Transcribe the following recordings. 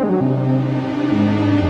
Música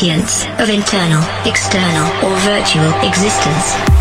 Sentience of internal, external, or virtual existence.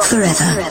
Forever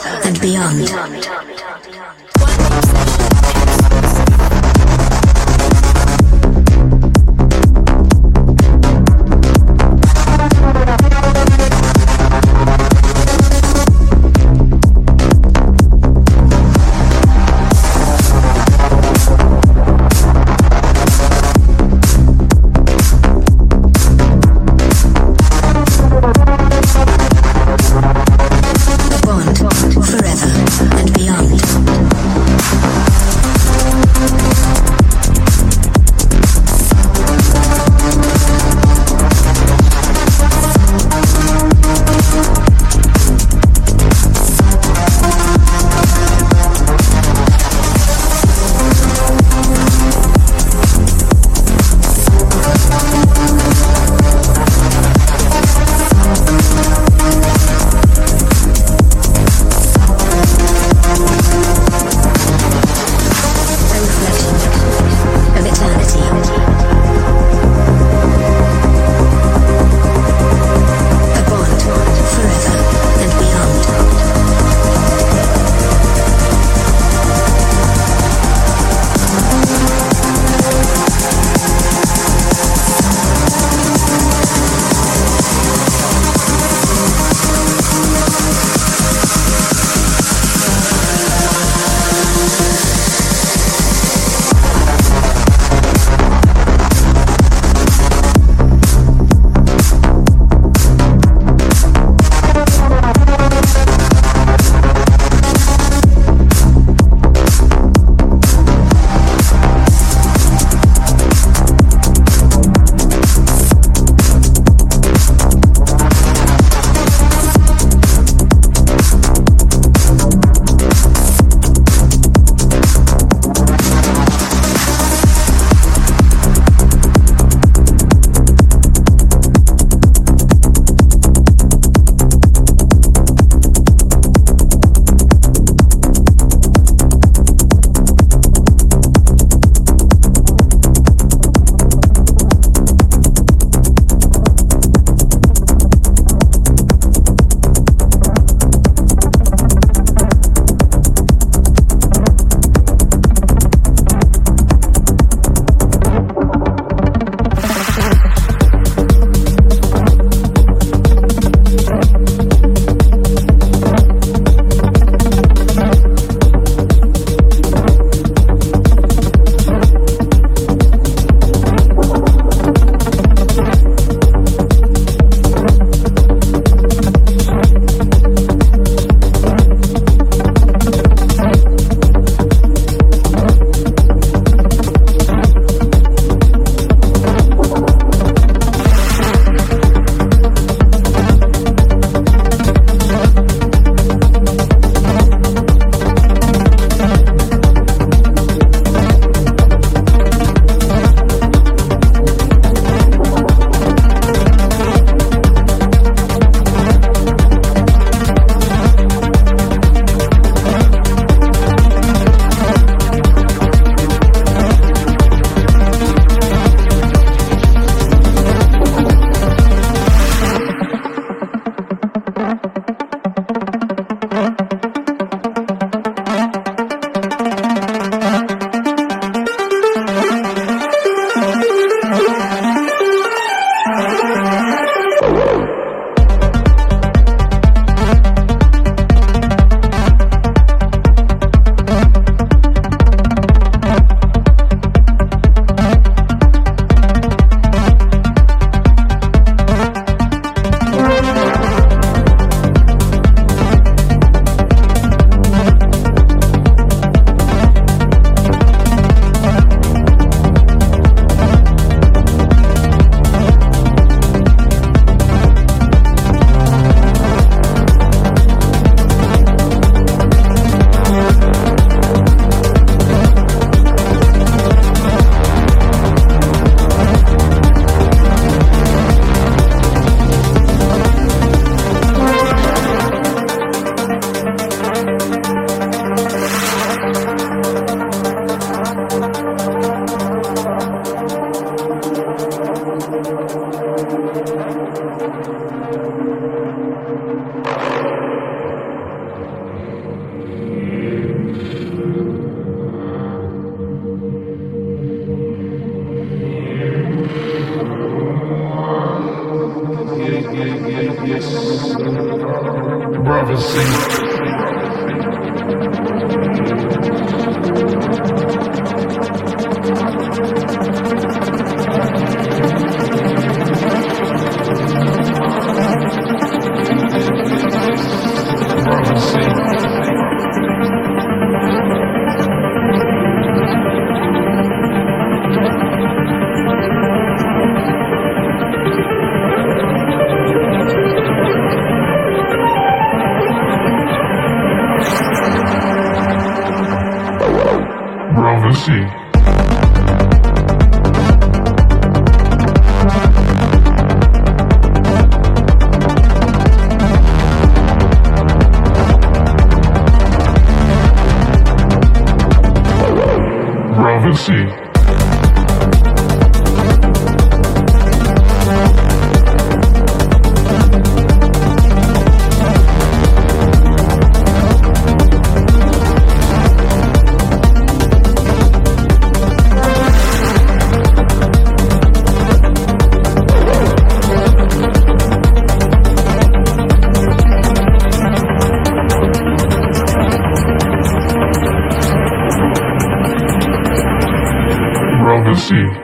see. see.